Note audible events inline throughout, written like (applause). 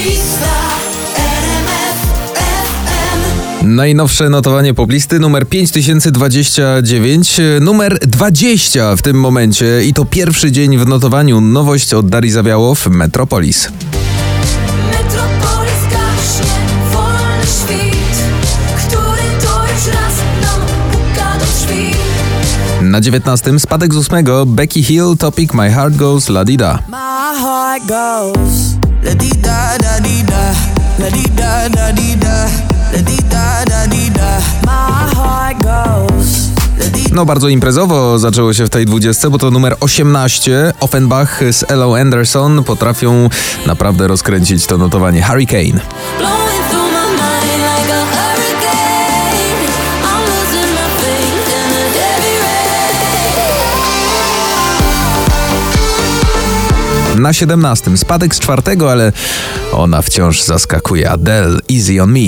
Poplista RMF FM Najnowsze notowanie poplisty numer 5029, numer 20 w tym momencie i to pierwszy dzień w notowaniu. Nowość od Darii Zawiałow, Metropolis. Metropolis gaśnie, wolny świt Który to już raz nam puka do drzwi Na 19 spadek z 8 Becky Hill, Topic My Heart Goes La Di Da. My heart goes la di da da di da, la di da da di da, la di da da di da. My heart goes la di No bardzo imprezowo zaczęło się w tej 20, bo to numer 18. Offenbach z Elo Anderson potrafią naprawdę rozkręcić to notowanie. Hurricane. Na 17 spadek z czwartego, ale ona wciąż zaskakuje. Adele, Easy on Me.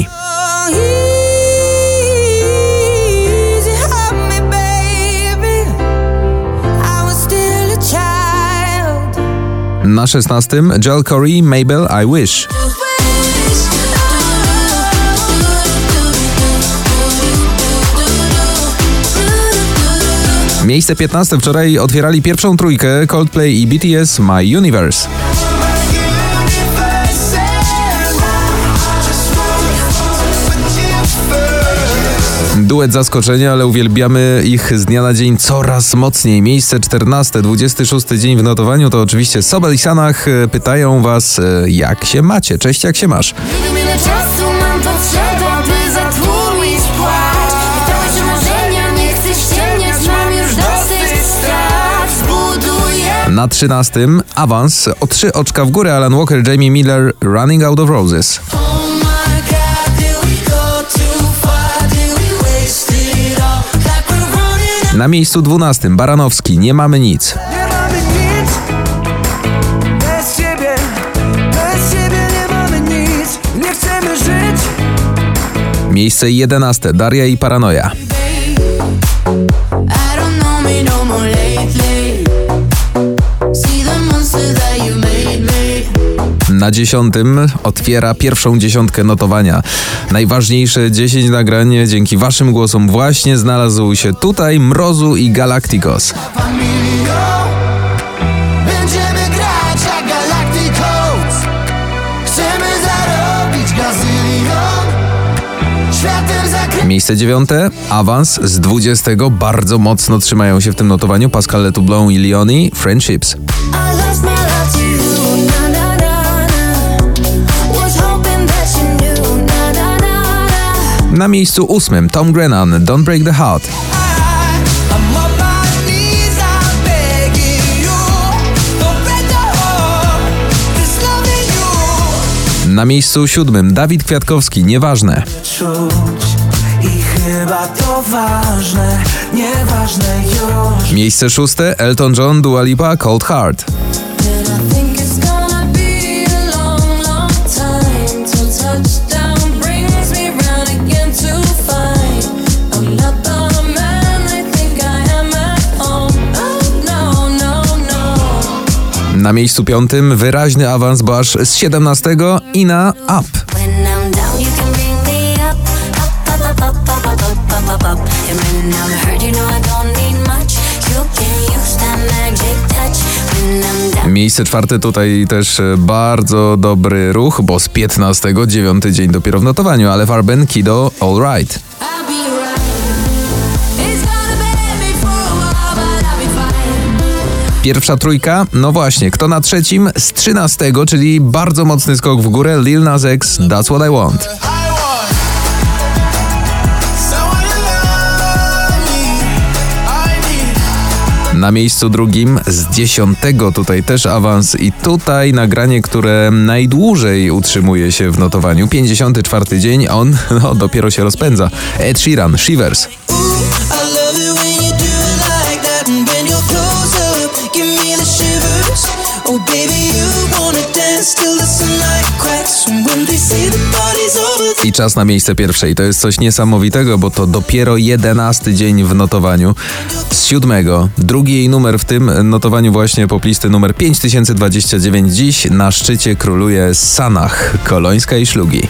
Na 16 Joel Corey, Mabel, I Wish. Miejsce 15 wczoraj otwierali pierwszą trójkę Coldplay i BTS My Universe. Duet zaskoczenia, ale uwielbiamy ich z dnia na dzień coraz mocniej. Miejsce 14, 26 dzień w notowaniu to oczywiście Sobel i Sanach pytają was e, jak się macie. Cześć, jak się masz? Na 13 awans o 3 oczka w górę Alan Walker, Jamie Miller, Running Out of Roses. Na miejscu 12 Baranowski, nie mamy nic. Miejsce 11 Daria i Paranoja. Na dziesiątym otwiera pierwszą dziesiątkę notowania. Najważniejsze 10 nagrań dzięki waszym głosom właśnie znalazł się tutaj Mrozu i Galacticos. Miejsce dziewiąte, awans z 20. Bardzo mocno trzymają się w tym notowaniu Pascal Letoublon i Leoni, Friendships. Na miejscu ósmym Tom Grennan, Don't Break the Heart. Na miejscu siódmym Dawid Kwiatkowski, Nieważne. Czuć i chyba to ważne, nieważne już. Miejsce szóste Elton John, Dua Lipa, Cold Heart. Na miejscu piątym wyraźny awans Basz z 17 i na Up. Miejsce czwarte tutaj też e, bardzo dobry ruch, bo z 15 dziewiąty dzień dopiero w notowaniu, ale Farben Kido All Right. Pierwsza trójka, no właśnie, kto na trzecim? Z 13, czyli bardzo mocny skok w górę, Lil Nas X, That's What I Want. Na miejscu drugim z 10 tutaj też awans i tutaj nagranie, które najdłużej utrzymuje się w notowaniu. 54 dzień, on (laughs) no, dopiero się rozpędza. Ed Sheeran, Shivers. I czas na miejsce pierwsze. I to jest coś niesamowitego, bo to dopiero jedenasty dzień w notowaniu. Z siódmego, drugi jej numer w tym notowaniu właśnie poplisty numer 5029. Dziś na szczycie króluje Sanach, Kolońska i Szlugi.